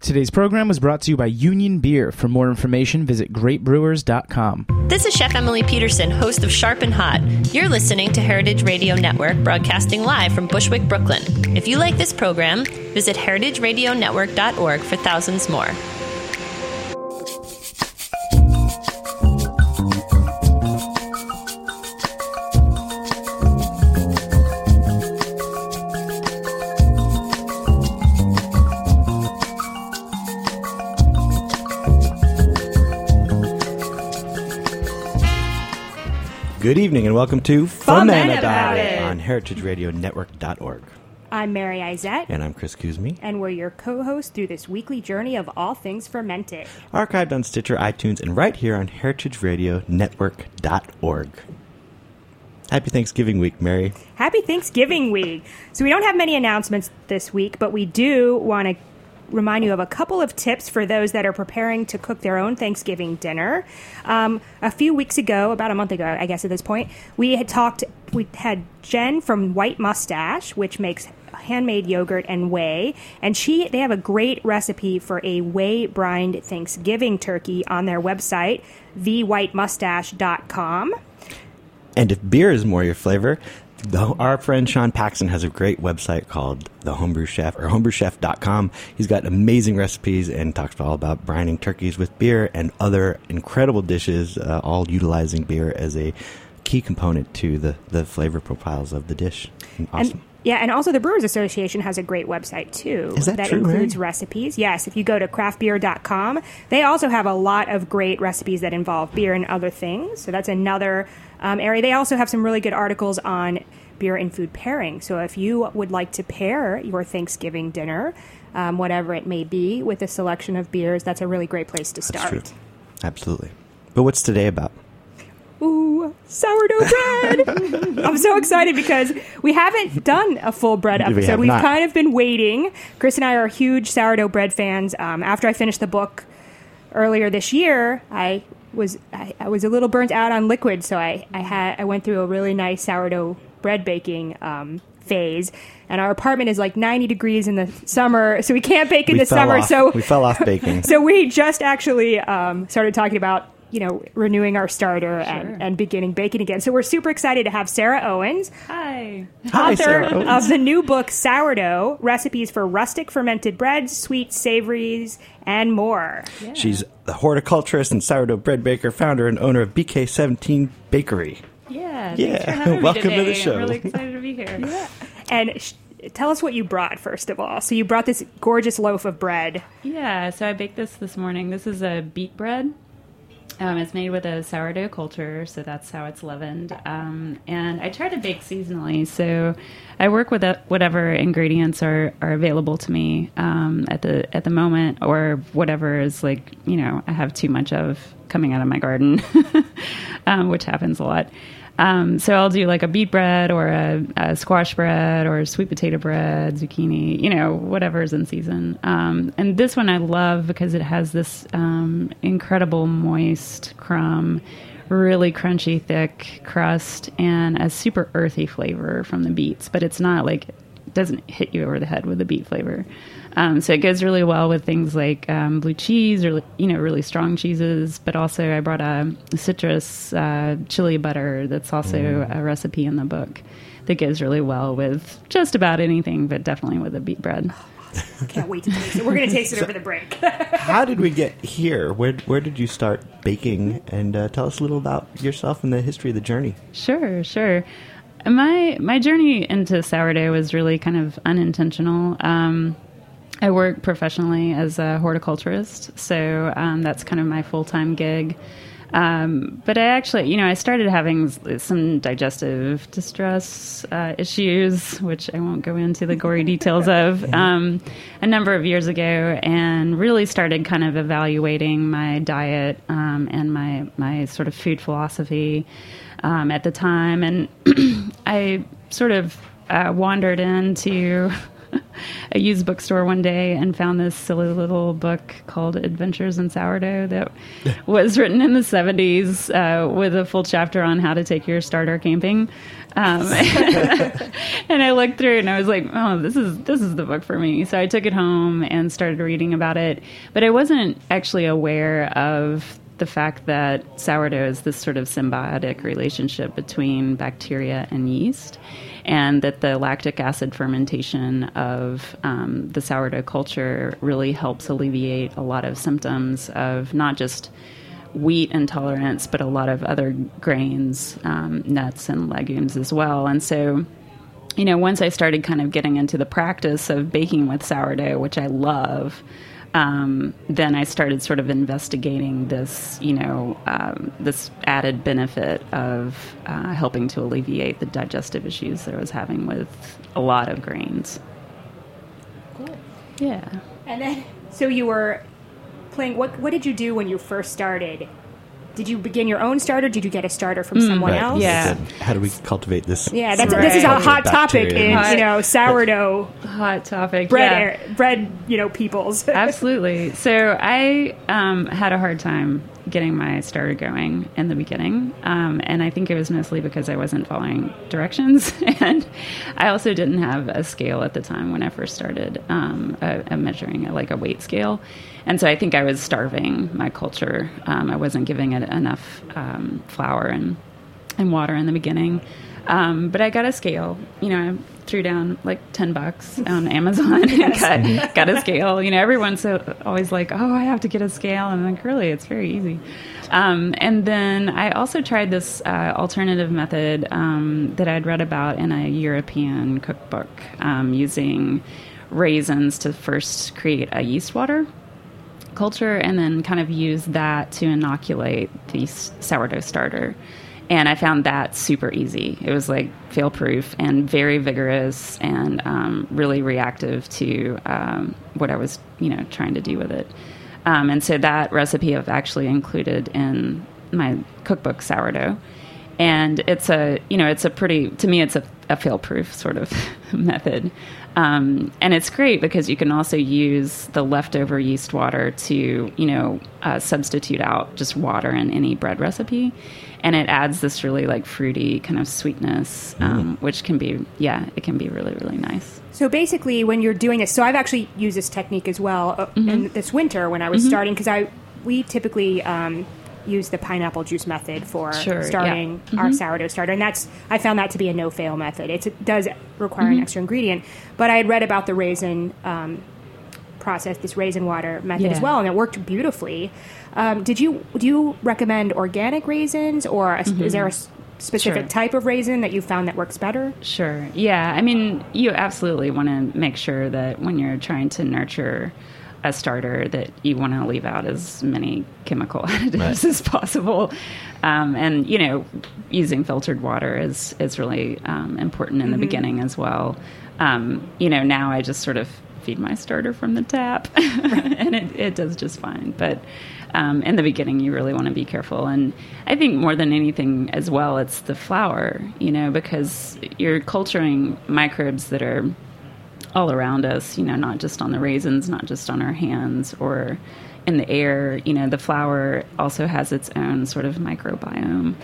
Today's program was brought to you by Union Beer. For more information, visit greatbrewers.com. This is Chef Emily Peterson, host of Sharp and Hot. You're listening to Heritage Radio Network, broadcasting live from Bushwick, Brooklyn. If you like this program, visit heritageradionetwork.org for thousands more. Good evening and welcome to Fuhmentaboudit. on heritageradionetwork.org. I'm Mary Izett, And I'm Chris Cuzme. and we're your co hosts through this weekly journey of all things fermented. Archived on Stitcher, iTunes, and right here on heritageradionetwork.org. Happy Thanksgiving week, Mary. Happy Thanksgiving week! So, we don't have many announcements this week, but we do want to remind you of a couple of tips for those that are preparing to cook their own Thanksgiving dinner. Um, a few weeks ago, about a month ago, I guess at this point, we had talked, we had Jen from White Moustache, which makes handmade yogurt and whey and she they have a great recipe for a whey brined thanksgiving turkey on their website thewhitemoustache.com And if beer is more your flavor, the, our friend Sean Paxton has a great website called The Homebrew Chef or homebrewchef.com. He's got amazing recipes and talks all about brining turkeys with beer and other incredible dishes, uh, all utilizing beer as a key component to the, the flavor profiles of the dish. Awesome. And yeah, and also the Brewers Association has a great website too Is that true, includes recipes. Yes, if you go to craftbeer.com, they also have a lot of great recipes that involve beer and other things. So that's another um, area. They also have some really good articles on beer and food pairing. So if you would like to pair your Thanksgiving dinner, um, whatever it may be, with a selection of beers, that's a really great place to That's start. Absolutely. But what's today about? Ooh, sourdough bread! I'm so excited because we haven't done a full bread We episode. have We've not. kind of been waiting. Chris and I are huge sourdough bread fans. Um, after I finished the book earlier this year, I was I, I was a little burnt out on liquid, so I, I had I went through a really nice sourdough bread baking um, phase. And our apartment is like 90 degrees in the summer, so we can't bake in we the summer. off, So we fell off baking. so we just actually um, started talking about you know renewing our starter and, and beginning baking again. So we're super excited to have Sarah Owens, Hi. Hi, author Sarah Owens. of the new book Sourdough: Recipes for Rustic Fermented Breads, Sweet Savories, and more. She's the horticulturist and sourdough bread baker, founder and owner of BK17 Bakery. Yeah. Yeah. For me Welcome to the show. I'm really excited to be here. And sh- tell us what you brought first of all. So you brought this gorgeous loaf of bread. Yeah. So I baked this this morning. This is a beet bread. Um, it's made with a sourdough culture, so that's how it's leavened. Um, and I try to bake seasonally, so I work with whatever ingredients are, are available to me um, at the at the moment, or whatever is like you know I have too much of coming out of my garden, um, which happens a lot. Um, so I'll do like a beet bread or a, a squash bread or sweet potato bread, zucchini, you know, whatever's in season. Um, and this one I love because it has this um, incredible moist crumb, really crunchy, thick crust, and a super earthy flavor from the beets. But it's not like it doesn't hit you over the head with the beet flavor. Um, so it goes really well with things like um, blue cheese or you know really strong cheeses. But also I brought a citrus uh, chili butter that's also a recipe in the book that goes really well with just about anything, but definitely with a beet bread. Can't wait to taste it. We're going to taste it over the break. How did we get here? Where, where did you start baking? And uh, tell us a little about yourself and the history of the journey. Sure, sure. My my journey into sourdough was really kind of unintentional. Um, I work professionally as a horticulturist, so um, that's kind of my full time gig. Um, but I actually, you know, I started having some digestive distress uh, issues, which I won't go into the gory details of, um, a number of years ago, and really started kind of evaluating my diet um, and my my sort of food philosophy um, at the time, and I sort of uh, wandered into a used bookstore one day and found this silly little book called Adventures in Sourdough that was written in the 70s uh, with a full chapter on how to take your starter camping. Um, and I looked through it and I was like, "Oh, this is this is the book for me." So I took it home and started reading about it. But I wasn't actually aware of the fact that sourdough is this sort of symbiotic relationship between bacteria and yeast, and that the lactic acid fermentation of um, the sourdough culture really helps alleviate a lot of symptoms of not just wheat intolerance, but a lot of other grains, um, nuts, and legumes as well. And so, you know, once I started kind of getting into the practice of baking with sourdough, which I love, um, then I started sort of investigating this, you know, um, this added benefit of uh, helping to alleviate the digestive issues that I was having with a lot of grains. Cool. Yeah. And then, so you were playing. What What did you do when you first started? Did you begin your own starter? Did you get a starter from someone Right. else? Yeah. How do we cultivate this? Yeah, that's Right. this is a hot Bacteria. topic in Hot- you know sourdough Hot topic. bread yeah. air, bread you know peoples. Absolutely. So I um, had a hard time getting my starter going in the beginning, um, and I think it was mostly because I wasn't following directions, and I also didn't have a scale at the time when I first started um, a, a measuring like a weight scale, and so I think I was starving my culture. Um, I wasn't giving it enough um, flour and and water in the beginning. Um, but I got a scale. You know, I threw down like ten bucks on Amazon and got, got a scale. You know, everyone's so, always like, "Oh, I have to get a scale," and I'm like, "Really? It's very easy." Um, and then I also tried this uh, alternative method um, that I'd read about in a European cookbook um, using raisins to first create a yeast water culture and then kind of use that to inoculate the sourdough starter. And I found that super easy. It was like fail proof and very vigorous and um, really reactive to um, what I was, you know, trying to do with it. Um, and so that recipe I've actually included in my cookbook sourdough. And it's a, you know, it's a pretty, to me, it's a, a fail proof sort of method. Um, and it's great because you can also use the leftover yeast water to, you know, uh, substitute out just water in any bread recipe. And it adds this really like fruity kind of sweetness, um, which can be, yeah, it can be really, really nice. So basically, when you're doing this, so I've actually used this technique as well uh, Mm-hmm. in this winter when I was starting because I we typically um, use the pineapple juice method for Sure, yeah. starting our sourdough starter, and that's I found that to be a no fail method. It's, it does require Mm-hmm. an extra ingredient, but I had read about the raisin. Um, process this raisin water method as well and it worked beautifully um, did you do you recommend organic raisins or a, is there a specific Mm-hmm. Sure. type of raisin that you found that works better Sure. Yeah. I mean, you absolutely want to make sure that when you're trying to nurture a starter, that you want to leave out as many chemical additives Right. as possible. Um, and you know, using filtered water is is really um, important in the beginning as well. Um, you know, now I just sort of feed my starter from the tap, and it, it does just fine. But um, in the beginning, you really want to be careful. And I think more than anything, as well, it's the flour, you know, because you're culturing microbes that are all around us, you know, not just on the raisins, not just on our hands or in the air. You know, the flour also has its own sort of microbiome.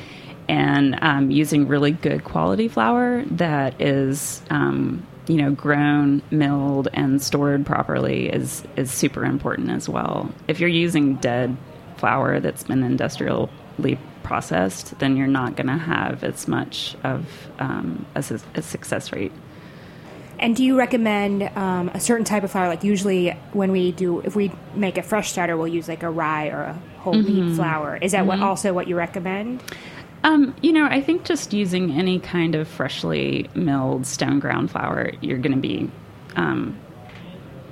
And um, using really good quality flour that is, um, you know, grown, milled, and stored properly is is super important as well. If you're using dead flour that's been industrially processed, then you're not going to have as much of um, a, su- a success rate. And do you recommend um, a certain type of flour? Like usually when we do, if we make a fresh starter, we'll use like a rye or a whole Mm-hmm. wheat flour. Is that what also what you recommend? Um, you know, I think just using any kind of freshly milled stone ground flour, you're going to be um,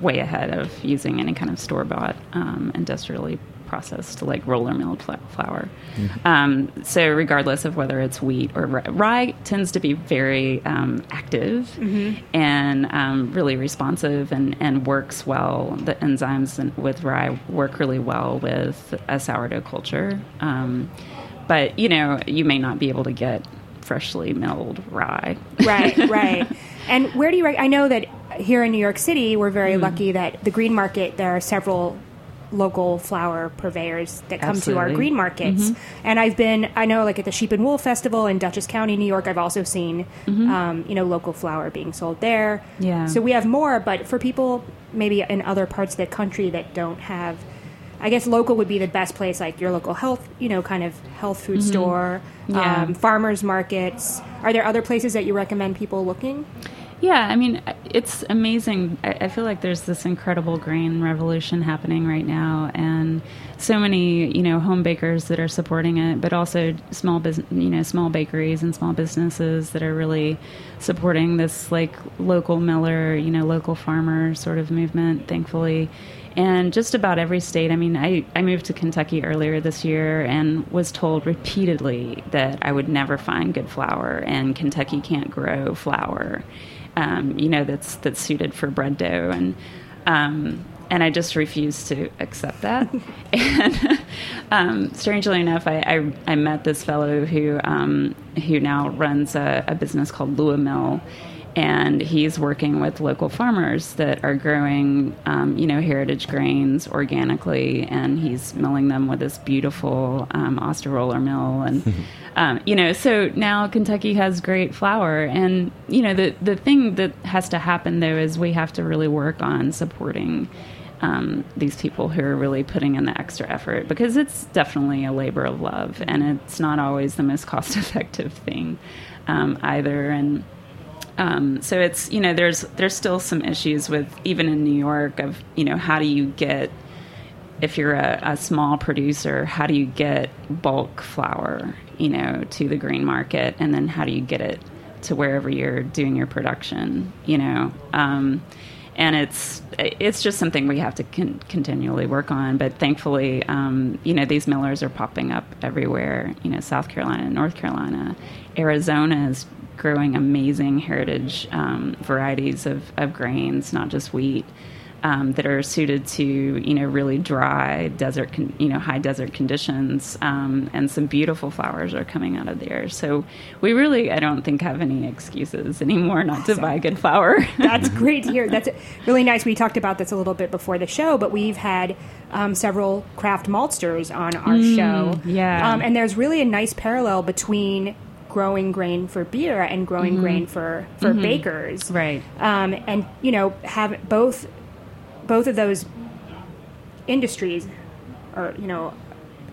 way ahead of using any kind of store bought um, industrially processed to like roller milled flour. Um, so regardless of whether it's wheat or rye, rye tends to be very um, active and um, really responsive and, and works well. The enzymes with rye work really well with a sourdough culture. Um, but you know, you may not be able to get freshly milled rye. Right, right. And where do you? I know that here in New York City, we're very lucky that the green market, there are several local flour purveyors that come to our green markets. And I've been, I know, like at the Sheep and Wool Festival in Dutchess County, New York, I've also seen, um, you know, local flour being sold there. Yeah. So we have more, but for people maybe in other parts of the country that don't have, I guess local would be the best place, like your local health, you know, kind of health food store, Yeah. um, farmers markets. Are there other places that you recommend people looking? Yeah, I mean, it's amazing. I, feel like there's this incredible grain revolution happening right now, and so many, you know, home bakers that are supporting it, but also small business, you know, small bakeries and small businesses that are really supporting this like local miller, you know, local farmer sort of movement. Thankfully, and just about every state. I mean, I, I moved to Kentucky earlier this year and was told repeatedly that I would never find good flour, and Kentucky can't grow flour, um, you know, that's that's suited for bread dough, and um, and I just refused to accept that. and um, strangely enough, I, I, I met this fellow who um, who now runs a, a business called Lua Mill and he's working with local farmers that are growing, um, you know, heritage grains organically, and he's milling them with this beautiful um, Osttiroler mill, and um, you know, so now Kentucky has great flour, and you know, the the thing that has to happen though is we have to really work on supporting. Um, these people who are really putting in the extra effort because it's definitely a labor of love and it's not always the most cost effective thing um, either and um, so it's you know there's there's still some issues with even in New York of you know how do you get if you're a, a small producer how do you get bulk flour you know to the green market and then how do you get it to wherever you're doing your production you know um, and it's it's just something we have to con- continually work on. But thankfully, um, you know, these millers are popping up everywhere. You know, South Carolina, North Carolina, Arizona is growing amazing heritage um, varieties of, of grains, not just wheat. Um, that are suited to you know really dry desert con- you know high desert conditions um, and some beautiful flours are coming out of there so we really I don't think have any excuses anymore not to buy good flour That's great to hear. That's really nice. We talked about this a little bit before the show, but we've had um, several craft maltsters on our show. yeah. Um, and there's really a nice parallel between growing grain for beer and growing mm-hmm. grain for, for mm-hmm. bakers. Right. Um, and, you know, have both both of those industries or, you know,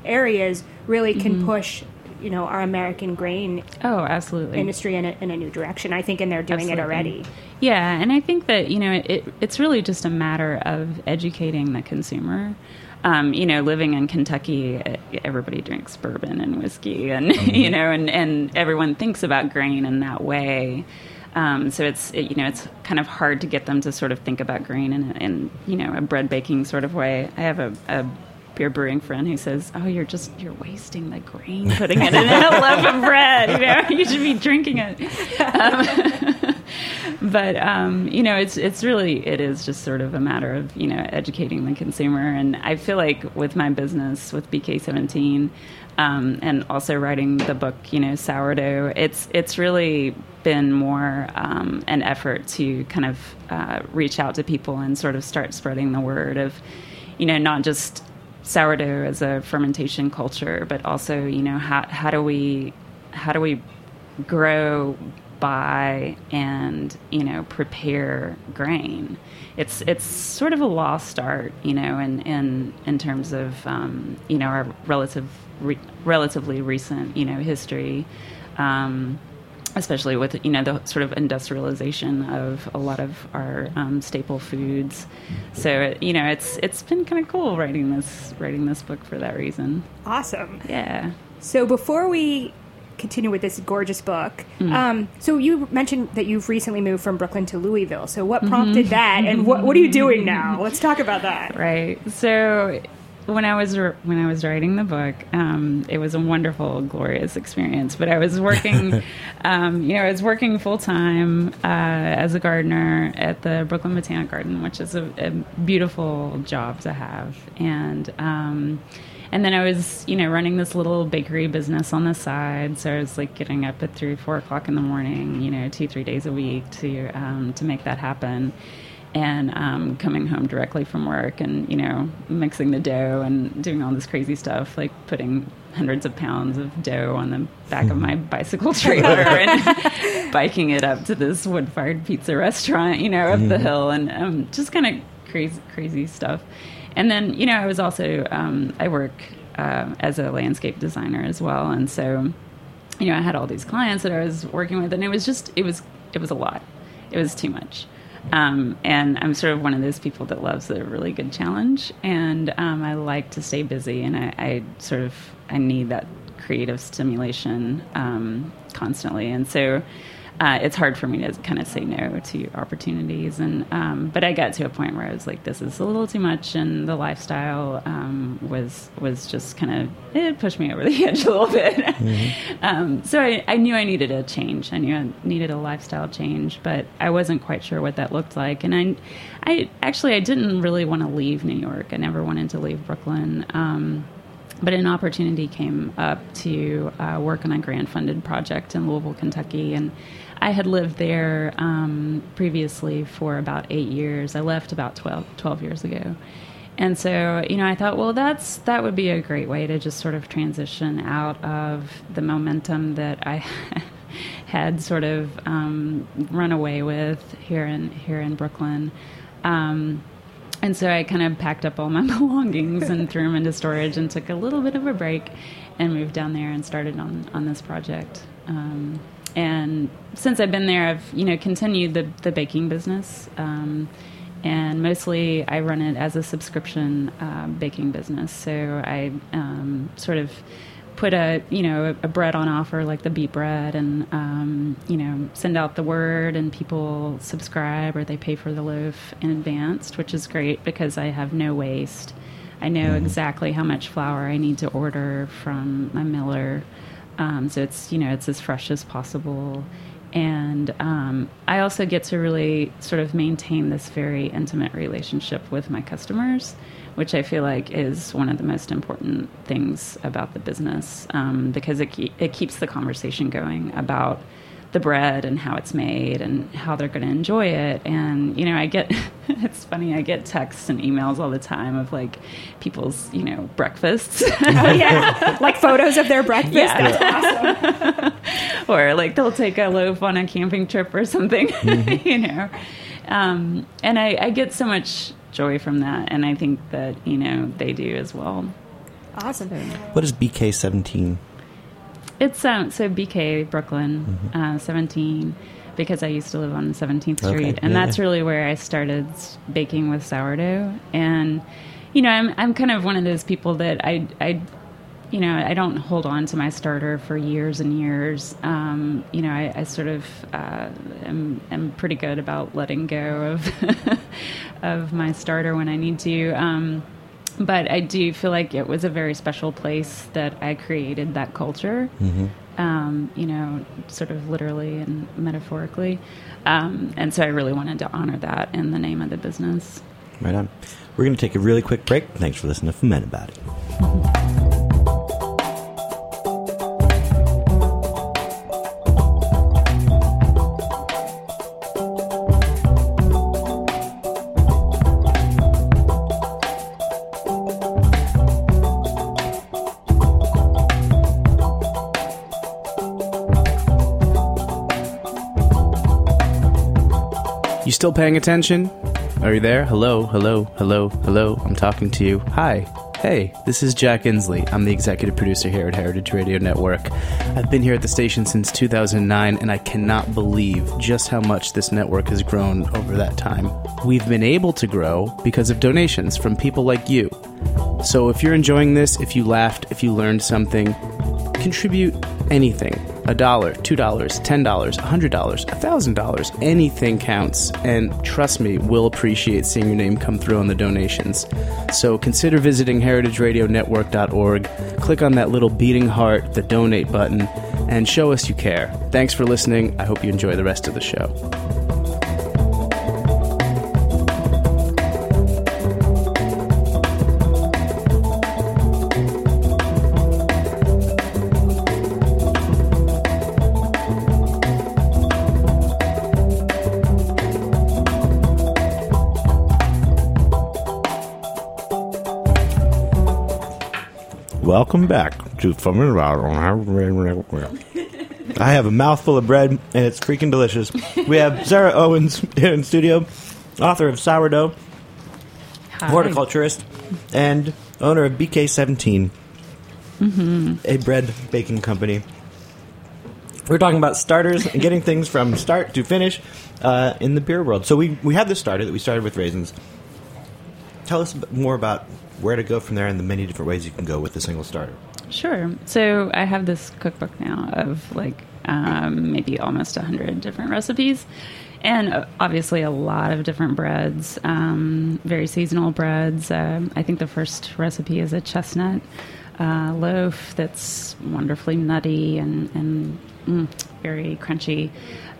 areas really can mm-hmm. push, you know, our American grain oh absolutely industry in a, in a new direction. I think, and they're doing it already. Yeah, and I think that you know it, it's really just a matter of educating the consumer. Um, you know, living in Kentucky, eh, everybody drinks bourbon and whiskey, and you know, and, and everyone thinks about grain in that way. Um, so it's it, you know it's kind of hard to get them to sort of think about grain in, a- in you know a bread baking sort of way. I have a, a beer brewing friend who says, "Oh, you're just you're wasting the grain putting it in a loaf of bread. You know, you should be drinking it." Um, but um, you know, it's it's really it is just sort of a matter of you know educating the consumer, and I feel like with my business with BK seventeen. Um, and also writing the book, you know, sourdough. It's it's really been more um, an effort to kind of uh, reach out to people and sort of start spreading the word of, you know, not just sourdough as a fermentation culture, but also, you know, how how do we how do we grow buy and you know prepare grain. It's it's sort of a lost art you know in in in terms of um, you know our relative re- relatively recent you know history. Um, especially with you know the sort of industrialization of a lot of our um, staple foods. So you know it's it's been kind of cool writing this writing this book for that reason. Awesome. yeah. So before we continue with this gorgeous book, Mm. um, so you mentioned that you've recently moved from Brooklyn to Louisville. So what Mm-hmm. prompted that, and what what are you doing now? Let's talk about that. right so when i was when i was writing the book um, it was a wonderful glorious experience but i was working um, you know i was working full-time uh, as a gardener at the brooklyn botanic garden which is a, a beautiful job to have and um, and then I was, you know, running this little bakery business on the side. So I was like getting up at three, four o'clock in the morning, you know, two, three days a week to um, to make that happen. And um, coming home directly from work and you know mixing the dough and doing all this crazy stuff like putting hundreds of pounds of dough on the back of my bicycle trailer and biking it up to this wood-fired pizza restaurant you know up the hill and um, just kind of crazy crazy stuff and then you know i was also um, i work uh, as a landscape designer as well. And so you know i had all these clients that i was working with and it was just it was it was a lot. It was too much. Um, and I'm sort of one of those people that loves a really good challenge, and um, I like to stay busy, and I, I, sort of I need that creative stimulation um, constantly, and so uh, it's hard for me to kind of say no to opportunities. And um, but I got to a point where I was like, this is a little too much, and the lifestyle um, was was just kind of it pushed me over the edge a little bit. Mm-hmm. um, so I, I, knew I needed a change. I knew I needed a lifestyle change, but I wasn't quite sure what that looked like. And I, I actually I didn't really want to leave New York. I never wanted to leave Brooklyn um, but an opportunity came up to uh, work on a grant funded project in Louisville, Kentucky, and I had lived there um, previously for about eight years. I left about 12, 12, years ago. And so, you know, I thought, well, that's that would be a great way to just sort of transition out of the momentum that I had sort of um, run away with here in here in Brooklyn. Um, and so I kind of packed up all my belongings and threw them into storage and took a little bit of a break and moved down there and started on on this project. Um, and since I've been there, I've you know continued the the baking business, um, and mostly I run it as a subscription uh, baking business. So I um, sort of put a you know a, bread on offer like the beet bread, and um, you know send out the word, and people subscribe or they pay for the loaf in advance, which is great because I have no waste. I know mm-hmm. exactly how much flour I need to order from my miller um, so it's you know it's as fresh as possible, and um, I also get to really sort of maintain this very intimate relationship with my customers, which I feel like is one of the most important things about the business um, because it it keeps the conversation going about the bread and how it's made and how they're going to enjoy it. And, you know, I get, it's funny, I get texts and emails all the time of like people's, you know, breakfasts. oh, yeah. like photos of their breakfast. Yeah. That's awesome. or like they'll take a loaf on a camping trip or something, mm-hmm. you know. Um, and I, I get so much joy from that. And I think that, you know, they do as well. Awesome. What is BK17? It's um, so BK Brooklyn, mm-hmm. uh, 17, because I used to live on 17th Street, okay. and yeah, that's really where I started baking with sourdough. And you know, I'm I'm kind of one of those people that I I you know, I don't hold on to my starter for years and years. Um, you know, I, I sort of uh, am, am, pretty good about letting go of of my starter when I need to. Um, but I do feel like it was a very special place that I created that culture. Mm-hmm. Um, you know, sort of literally and metaphorically. Um, and so I really wanted to honor that in the name of the business. Right on. We're going to take a really quick break. Thanks for listening to Fuhmentaboudit. Still paying attention? Are you there? Hello, hello, hello, hello. I'm talking to you. Hi. Hey, this is Jack Inslee. I'm the executive producer here at Heritage Radio Network. I've been here at the station since 2009, and I cannot believe just how much this network has grown over that time. We've been able to grow because of donations from people like you. So if you're enjoying this, if you laughed, if you learned something, contribute anything a dollar, two dollars, ten dollars, a hundred dollars, a thousand dollars, anything counts. And trust me, we'll appreciate seeing your name come through on the donations. So consider visiting heritageradionetwork.org, click on that little beating heart, the donate button, and show us you care. Thanks for listening. I hope you enjoy the rest of the show. Welcome back to About I have a mouthful of bread and it's freaking delicious. We have Sarah Owens here in studio, author of Sourdough, horticulturist, and owner of BK17, a bread baking company. We're talking about starters and getting things from start to finish uh, in the beer world. So we we have this starter that we started with raisins. Tell us more about where to go from there and the many different ways you can go with a single starter. Sure. So I have this cookbook now of like um, maybe almost 100 different recipes. And uh, obviously, a lot of different breads, um, very seasonal breads. Um, I think the first recipe is a chestnut uh, loaf that's wonderfully nutty and, and mm, very crunchy.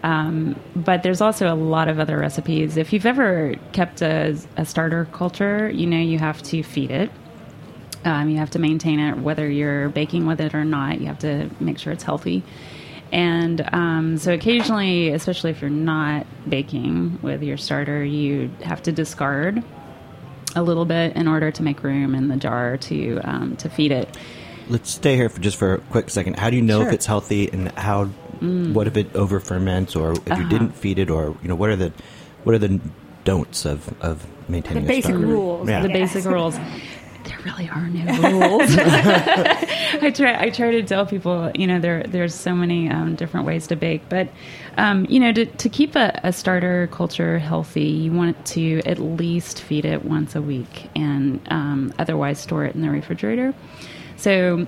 Um, but there's also a lot of other recipes. If you've ever kept a, a starter culture, you know you have to feed it. Um, you have to maintain it, whether you're baking with it or not. You have to make sure it's healthy. And um, so, occasionally, especially if you're not baking with your starter, you have to discard a little bit in order to make room in the jar to um, to feed it. Let's stay here for just for a quick second. How do you know Sure. if it's healthy and how? What if it over ferments, or if you didn't feed it, or you know, what are the what are the don'ts of of maintaining a basic starter? rules. Yeah. the Yes. basic rules. There really are no rules. I try. I try to tell people, you know, there there's so many um, different ways to bake, but um, you know, to, to keep a, a starter culture healthy, you want to at least feed it once a week, and um, otherwise store it in the refrigerator. So,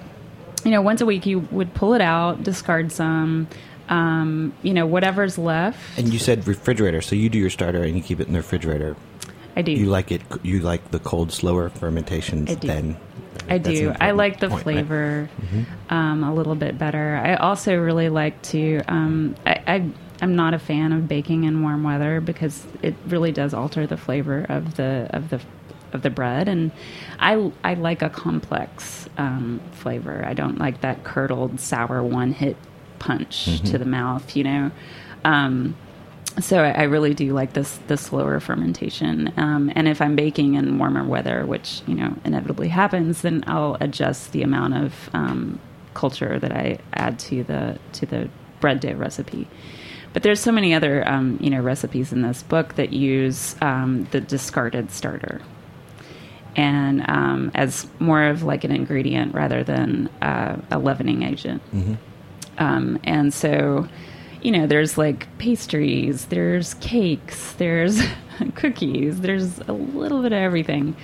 you know, once a week you would pull it out, discard some. Um, you know, whatever's left. And you said refrigerator, so you do your starter and you keep it in the refrigerator. I do. You like it? You like the cold, slower do. than I do. I like the point, right? Mm-hmm. flavor um, a little bit better. I also really like to. Um, I, I I'm not a fan of baking in warm weather because it really does alter the flavor of the of the of the bread, and I I like a complex um, flavor. I don't like that curdled sour one hit punch Mm-hmm. to the mouth. You know. Um, so I, I really do like this the slower fermentation. Um, and if I'm baking in warmer weather, which you know inevitably happens, then I'll adjust the amount of um, culture that I add to the to the bread dough recipe. But there's so many other um, you know recipes in this book that use um, the discarded starter and um, as more of like an ingredient rather than uh, a leavening agent. Um, and so, you know, there's like pastries, there's cakes, there's cookies, there's a little bit of everything.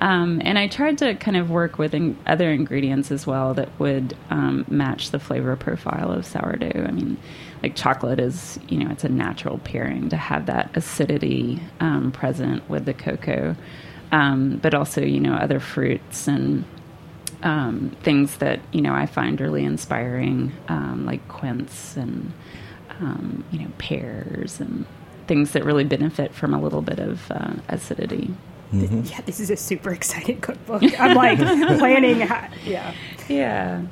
Um, and I tried to kind of work with in- other ingredients as well that would um, match the flavor profile of sourdough. I mean, like chocolate is, you know, it's a natural pairing to have that acidity um, present with the cocoa, um, but also, you know, other fruits and um, things that you know I find really inspiring, um, like quince and um, you know pears and things that really benefit from a little bit of uh, acidity. Yeah, this is a super exciting cookbook. I'm like planning. How, yeah, Yeah,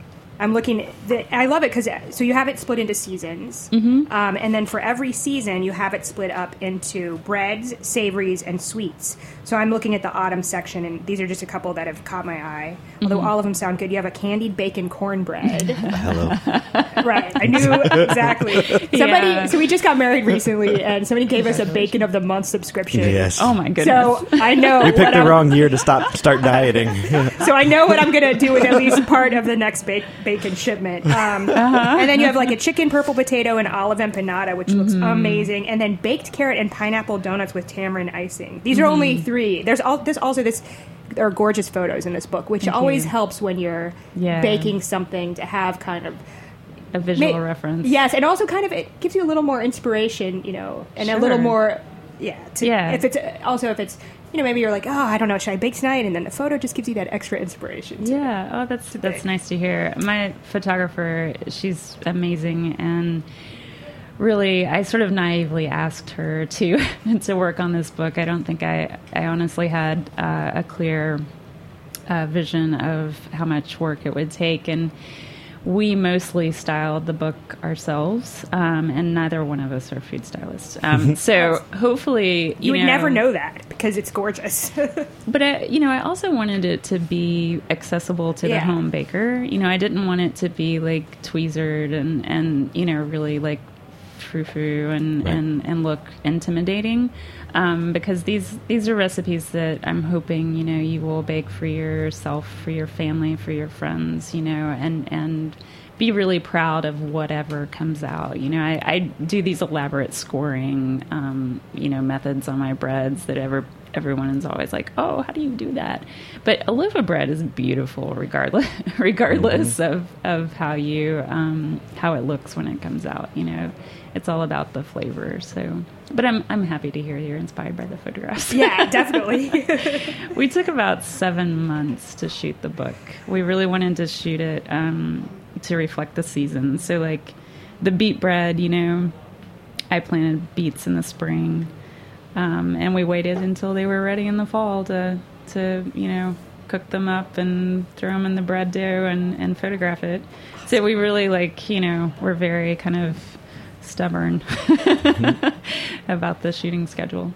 I'm looking. The, I love it because so you have it split into seasons, mm-hmm. um, and then for every season you have it split up into breads, savories, and sweets. So I'm looking at the autumn section, and these are just a couple that have caught my eye. Although mm-hmm. all of them sound good. You have a candied bacon cornbread. hello. right, I knew exactly. Somebody. Yeah. So we just got married recently, and somebody gave us a bacon of the month subscription. yes. Oh my goodness. So I know We picked what the I'm- wrong year to stop start dieting. So I know what I'm going to do with at least part of the next ba- bacon shipment. Um, uh-huh. And then you have like a chicken purple potato and olive empanada, which looks mm-hmm. amazing. And then baked carrot and pineapple donuts with tamarind icing. These are only three. There's all there's also this. There are gorgeous photos in this book, which always you. helps when you're Yeah. baking something to have kind of a visual Ma- reference. Yes, and also kind of it gives you a little more inspiration, you know, and a little more, yeah. To, Yeah. If it's also if it's you know maybe you're like oh I don't know should I bake tonight and then the photo just gives you that extra inspiration. Yeah. Oh, that's that's nice to hear. My photographer, she's amazing, and really, I sort of naively asked her to to work on this book. I don't think I I honestly had uh, a clear uh, vision of how much work it would take, and we mostly styled the book ourselves, um, and neither one of us are food stylists. Um, so hopefully, you, You, would know, never know that because it's gorgeous. But I, you know, I also wanted it to be accessible to Yeah. the home baker. You know, I didn't want it to be like tweezered and and you know really like frou frou and, Right. and and look intimidating. Um, because these these are recipes that I'm hoping you know you will bake for yourself, for your family, for your friends. You know, and and be really proud of whatever comes out. You know, I, I do these elaborate scoring, um, you know, methods on my breads that ever everyone is always like, "Oh, how do you do that?" But a loaf of bread is beautiful, regardless regardless of of how you um, how it looks when it comes out. You know, it's all about the flavor. So, but I'm I'm happy to hear you're inspired by the photographs. yeah, definitely. we took about seven months to shoot the book. We really wanted to shoot it um, to reflect the season. So, like the beet bread, you know, I planted beets in the spring, um, and we waited until they were ready in the fall to to you know cook them up and throw them in the bread dough and, and photograph it. So we really like you know we're very kind of stubborn about the shooting schedule.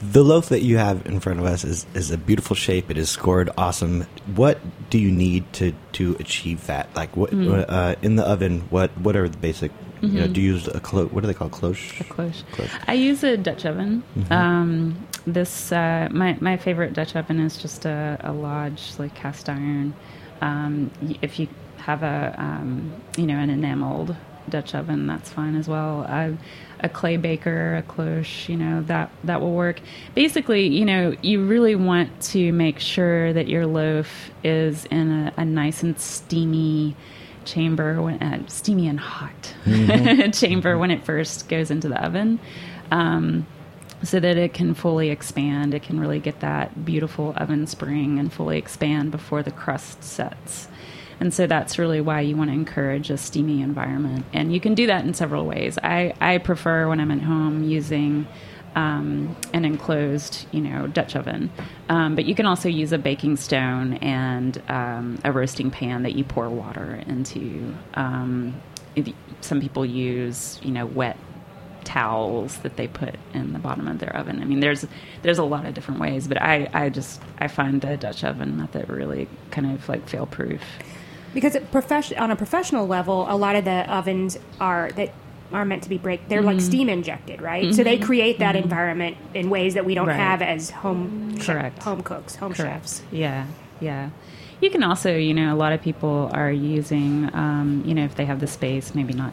The loaf that you have in front of us is, is a beautiful shape. It is scored awesome. What do you need to, to achieve that? Like what Hmm. uh, in the oven? What what are the basic? You know, do you use a clo- what do they call cloche? Mm-hmm. A cloche. Cloche. I use a Dutch oven. Um, this uh, my my favorite Dutch oven is just a, a Lodge like cast iron. Um, if you have a um, you know an enameled Dutch oven, that's fine as well. Uh, a clay baker, a cloche, you know that that will work. Basically, you know you really want to make sure that your loaf is in a, a nice and steamy chamber when uh, steamy and hot chamber when it first goes into the oven um, so that it can fully expand it can really get that beautiful oven spring and fully expand before the crust sets and so that's really why you want to encourage a steamy environment and you can do that in several ways i, I prefer when i'm at home using um, an enclosed, you know, Dutch oven. Um, but you can also use a baking stone and um, a roasting pan that you pour water into. Um, some people use, you know, wet towels that they put in the bottom of their oven. I mean, there's there's a lot of different ways, but I, I just I find the Dutch oven method really kind of like fail proof. Because profession on a professional level, a lot of the ovens are that are meant to be break. They're Mm-hmm. like steam injected, right? So they create that environment in ways that we don't Right. have as home Correct. home cooks, home chefs. Yeah, yeah. You can also, you know, a lot of people are using, um, you know, if they have the space, maybe not,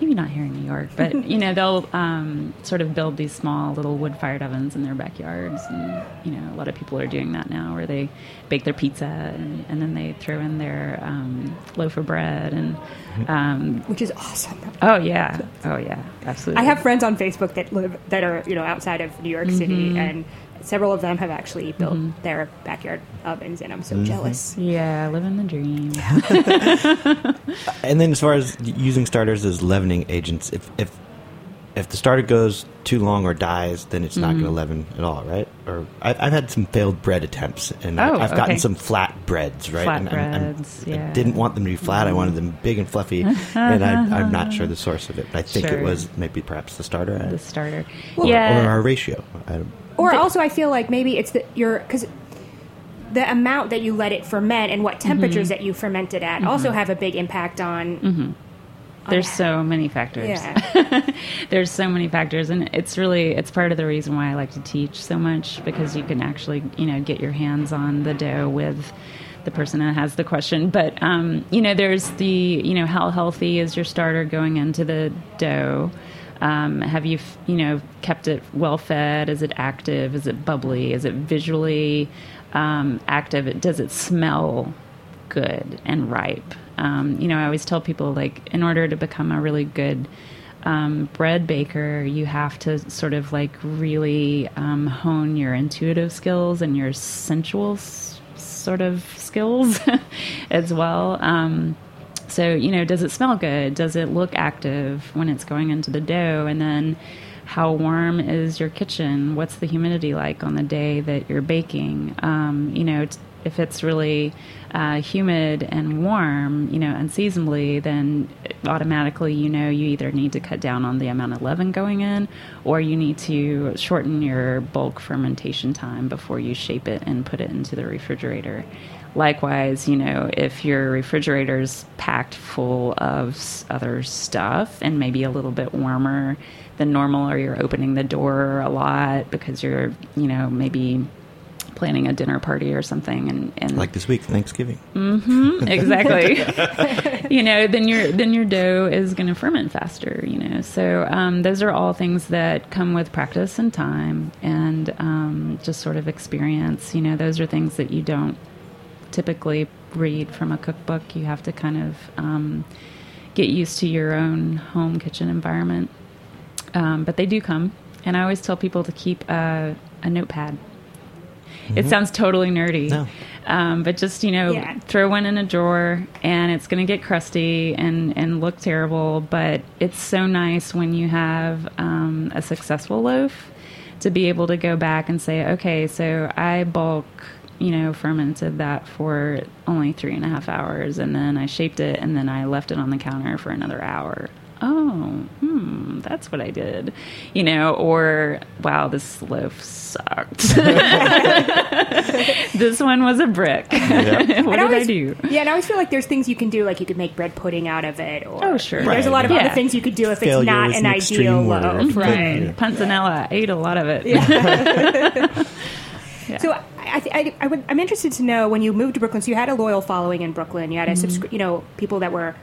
maybe not here in New York, but you know, they'll um, sort of build these small little wood-fired ovens in their backyards, and you know, a lot of people are doing that now, where they bake their pizza and, and then they throw in their um, loaf of bread, and um, Which is awesome. oh yeah, oh yeah, absolutely. I have friends on Facebook that live that are you know outside of New York Mm-hmm. City, and several of them have actually built their backyard ovens, and I'm so jealous. yeah, living the dream. And then as far as using starters as leavening agents, if if if the starter goes too long or dies, then it's not Mm-hmm. going to leaven at all, right? Or I've, I've had some failed bread attempts, and I- Oh, I've gotten okay. some flat breads, right? Flat and I'm- I'm- breads, I yeah. Mm-hmm. didn't want them to be flat. I wanted them big and fluffy, and I, I'm not sure the source of it, but I think Sure. it was maybe perhaps the starter, The starter. or, yeah. or our ratio. I don't, Or The- also, I feel like maybe it's the your because the amount that you let it ferment and what temperatures Mm-hmm. that you ferment it at also have a big impact on. There's on- so many factors. Yeah. There's so many factors, and it's really it's part of the reason why I like to teach so much because you can actually you know get your hands on the dough with the person that has the question. But um, you know, there's the you know how healthy is your starter going into the dough. Um, have you, you know, kept it well fed? Is it active? Is it bubbly? Is it visually um, active? Does it smell good and ripe. Um, you know, I always tell people like, in order to become a really good um, bread baker, you have to sort of like really um, hone your intuitive skills and your sensual s- sort of skills as well. Um, so, you know, does it smell good? Does it look active when it's going into the dough? And then how warm is your kitchen? What's the humidity like on the day that you're baking? Um, you know, t- if it's really uh, humid and warm, you know, unseasonably, then automatically you know you either need to cut down on the amount of leaven going in, or you need to shorten your bulk fermentation time before you shape it and put it into the refrigerator. Likewise, you know, if your refrigerator's packed full of other stuff and maybe a little bit warmer than normal, or you're opening the door a lot because you're, you know, maybe planning a dinner party or something and, and Like this week, Thanksgiving. mm-hmm, exactly. You know then your then your dough is going to ferment faster you know. So um, those are all things that come with practice and time and um, just sort of experience. You know those are things that you don't typically read from a cookbook you have to kind of um, get used to your own home kitchen environment um, but they do come and i always tell people to keep a, a notepad it sounds totally nerdy No. um, but just you know Yeah. throw one in a drawer and it's going to get crusty and and look terrible but it's so nice when you have um, a successful loaf to be able to go back and say okay so i bulk you know fermented that for only three and a half hours and then i shaped it and then i left it on the counter for another hour oh hmm that's what i did you know or wow this loaf sucked this one was a brick. what And did I always- do? Yeah, and I always feel like there's things you can do, like you could make bread pudding out of it. Or, Oh, sure. There's a lot of Yeah. other things you could do if Failure it's not an an ideal loaf, right? Yeah. Panzanella. I ate a lot of it. So I, I, I, I would, I'm interested to know when you moved to Brooklyn. So you had a loyal following in Brooklyn. You had a subscri- you know people that were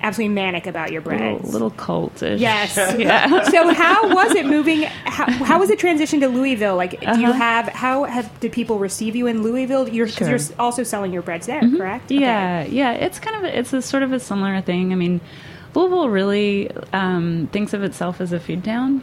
absolutely manic about your little, breads. little cultish. Yes. Yeah. so how was it moving? How, how was the transition to Louisville? Like, do you Uh-huh. have how have did people receive you in Louisville? You're because Sure. Mm-hmm. you're also selling your breads there, correct? Okay. Yeah, yeah. It's kind of a, it's a sort of a similar thing. I mean, Louisville really um, thinks of itself as a food town,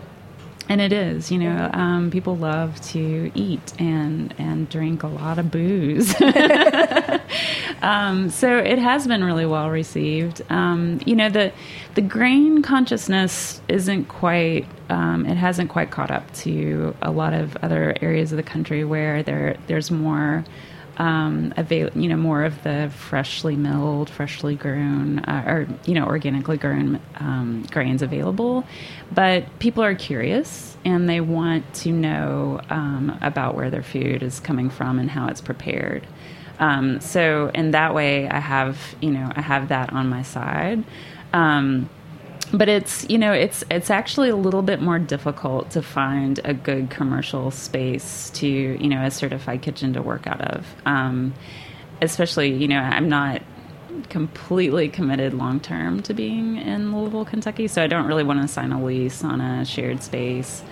and it is. You know, um, people love to eat and and drink a lot of booze. um, so it has been really well received. Um, you know, the the grain consciousness isn't quite. Um, it hasn't quite caught up to a lot of other areas of the country where there there's more um, avail- you know, more of the freshly milled, freshly grown, uh, or you know, organically grown um, grains available. But people are curious and they want to know um, about where their food is coming from and how it's prepared. Um, so in that way, I have you know, I have that on my side. Um, but it's you know it's it's actually a little bit more difficult to find a good commercial space to you know a certified kitchen to work out of. Um, especially you know i'm not completely committed long term to being in louisville kentucky so i don't really want to sign a lease on a shared space.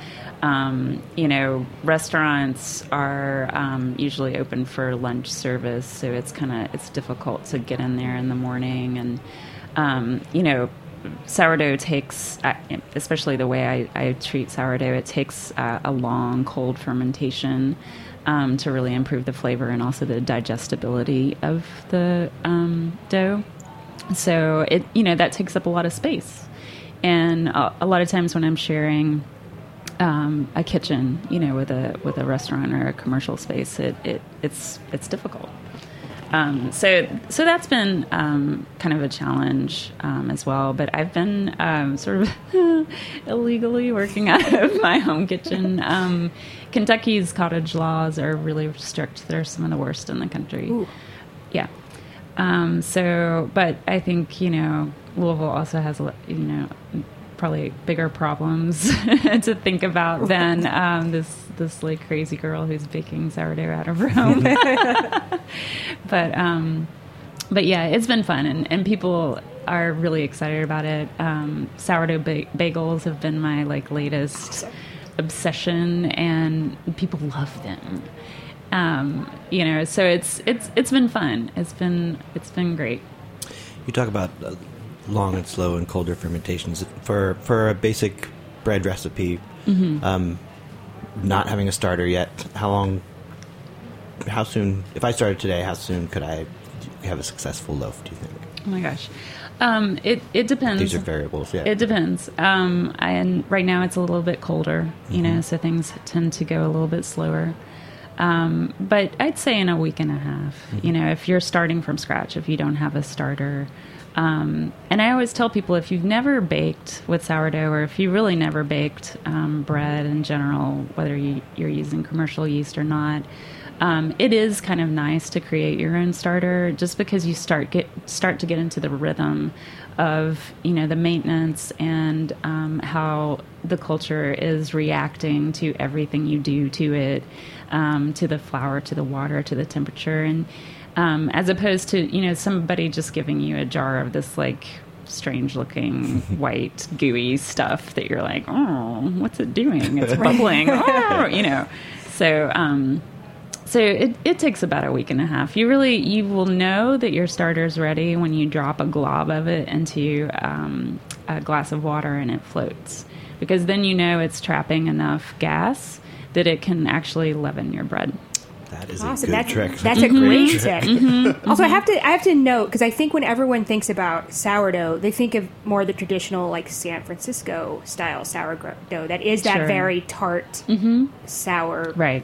Um, you know restaurants are um, usually open for lunch service so it's kind of it's difficult to get in there in the morning and um, you know sourdough takes, uh, especially the way I, I treat sourdough, it takes uh, a long cold fermentation um, to really improve the flavor and also the digestibility of the um, dough. So it, you know, that takes up a lot of space, and a, a lot of times when I'm sharing um, a kitchen, you know, with a with a restaurant or a commercial space, it, it it's it's difficult. Um, so so that's been um, kind of a challenge um, as well. But I've been um, sort of illegally working out of my home kitchen. Um, Kentucky's cottage laws are really strict. They're some of the worst in the country. Yeah. Um, so, but I think you know Louisville also has a you know probably bigger problems to think about than um, this this like crazy girl who's baking sourdough out of her home. but um, but yeah, it's been fun, and, and people are really excited about it. Um, sourdough ba- bagels have been my like latest obsession, and people love them. Um, you know, so it's it's it's been fun. It's been it's been great. You talk about uh, long and slow and colder fermentations for for a basic bread recipe. Mm-hmm. Um, not having a starter yet, how long? How soon? If I started today, how soon could I have a successful loaf? Do you think? Oh my gosh, um, it it depends. These are variables. Yeah. It depends. Um, and right now it's a little bit colder, you know, so things tend to go a little bit slower. Um, but I'd say in a week and a half, you know, if you're starting from scratch, if you don't have a starter. Um, and I always tell people if you've never baked with sourdough, or if you really never baked um, bread in general, whether you, you're using commercial yeast or not, um, it is kind of nice to create your own starter, just because you start get start to get into the rhythm of you know the maintenance and um, how the culture is reacting to everything you do to it, um, to the flour, to the water, to the temperature, and um, as opposed to you know somebody just giving you a jar of this like strange looking white gooey stuff that you're like oh what's it doing? It's bubbling. Oh, you know. So um so it, it takes about a week and a half. You really you will know that your starter's ready when you drop a glob of it into um, a glass of water and it floats. Because then you know it's trapping enough gas that it can actually leaven your bread That is Awesome. a good That's trick. that's a great tip. Mm-hmm. Also, I have to mm-hmm. I have to note because I think when everyone thinks about sourdough, they think of more the traditional like San Francisco style sourdough. That is that Sure. very tart, mm-hmm. sour right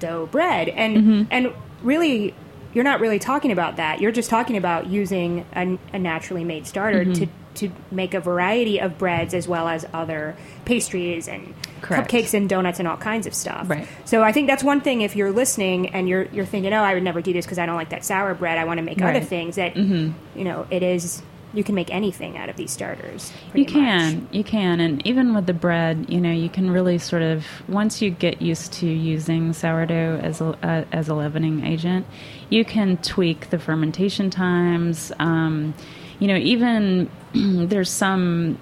dough bread, and and really. You're not really talking about that. You're just talking about using a, a naturally made starter to, to make a variety of breads as well as other pastries and Correct. cupcakes and donuts and all kinds of stuff. Right. So I think that's one thing. If you're listening and you're you're thinking, oh, I would never do this because I don't like that sour bread. I want to make other things. That you know, it is you can make anything out of these starters. You can, much. you can, and even with the bread, you know, you can really sort of once you get used to using sourdough as a uh, as a leavening agent, you can tweak the fermentation times. Um, you know, even there's some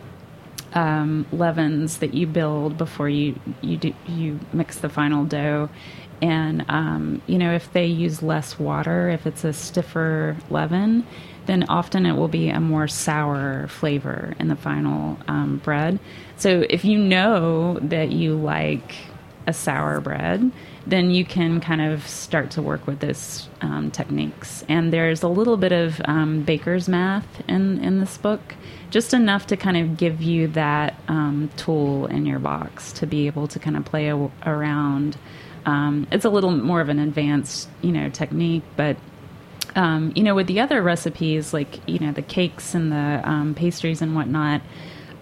um, leavens that you build before you you do you mix the final dough. And um, you know, if they use less water, if it's a stiffer leaven, then often it will be a more sour flavor in the final um, bread. So if you know that you like a sour bread, then you can kind of start to work with this um, techniques. And there's a little bit of um, baker's math in in this book, just enough to kind of give you that um, tool in your box to be able to kind of play a- around. Um, it's a little more of an advanced, you know, technique, but um, you know, with the other recipes, like you know, the cakes and the um, pastries and whatnot,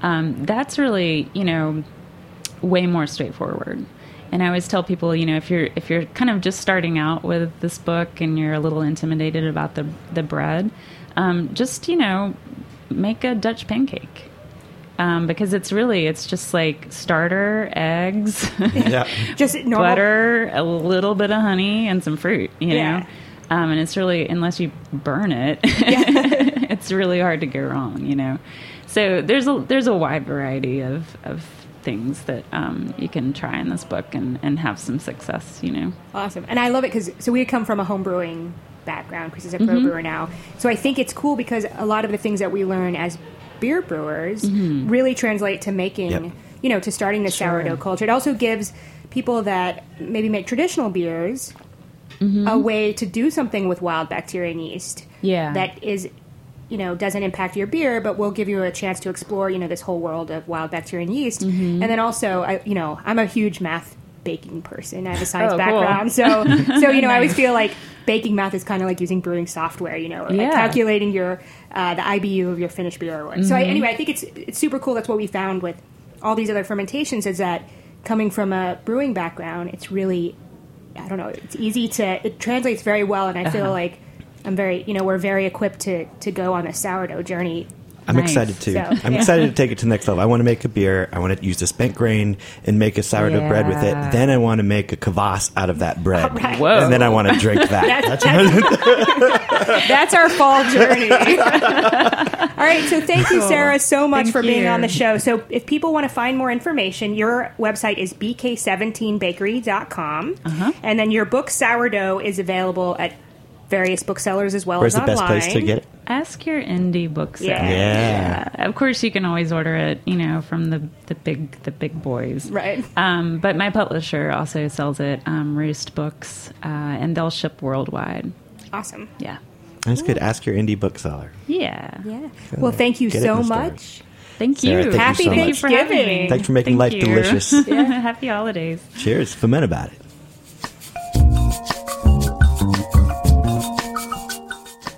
that's really you know way more straightforward. And I always tell people, you know, if you're if you're kind of just starting out with this book and you're a little intimidated about the the bread, um, just you know, make a Dutch pancake. Um, because it's really it's just like starter eggs yeah. Just normal. butter, a little bit of honey, and some fruit. You know, um, and it's really unless you burn it, it's really hard to go wrong. You know, so there's a there's a wide variety of of things that um, you can try in this book and and have some success. You know, Awesome. And I love it because so we come from a home brewing background. Chris is a Mm-hmm. pro brewer now. So I think it's cool because a lot of the things that we learn as beer brewers Mm-hmm. really translate to making, Yep. you know, to starting the sourdough culture. It also gives people that maybe make traditional beers a way to do something with wild bacteria and yeast. Mm-hmm. Yeah. That is you know doesn't impact your beer but will give you a chance to explore you know this whole world of wild bacteria and yeast Mm-hmm. and then also I, you know i'm a huge math baking person i have a science Oh, cool. background so so you know i always feel like baking math is kind of like using brewing software you know or like calculating your uh, the ibu of your finished beer or what so I, anyway i think it's it's super cool that's what we found with all these other fermentations is that coming from a brewing background it's really I don't know. It's easy to. It translates very well, and I feel Uh-huh. like I'm very. You know, we're very equipped to to go on a sourdough journey. I'm Nice. excited too. So, I'm yeah. excited to take it to the next level. I want to make a beer. I want to use the spent grain and make a sourdough bread with it. Then I want to make a kvass out of that bread. Right. Whoa. And then I want to drink that. That's, that's, that's our fall journey. All right, so thank you, Sarah, so much Thank for being you. on the show. So, if people want to find more information, your website is bk17bakery.com. Uh-huh. And then your book, Sourdough, is available at various booksellers as well Where's as the best online. place to get it? ask your indie bookseller. Yeah. Yeah. Of course, you can always order it, you know, from the the big the big boys. Right. Um, but my publisher also sells it, um, Roost Books, uh, and they'll ship worldwide. Awesome. Yeah. That's good. Ask your indie bookseller. Yeah. Yeah. Well, thank you Get so the store. much. Thank Sarah, you. thank Happy you for having Thanksgiving. me. Thanks for making Thank life you. delicious. Happy holidays. Cheers. Ferment about it.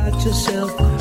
Got yourself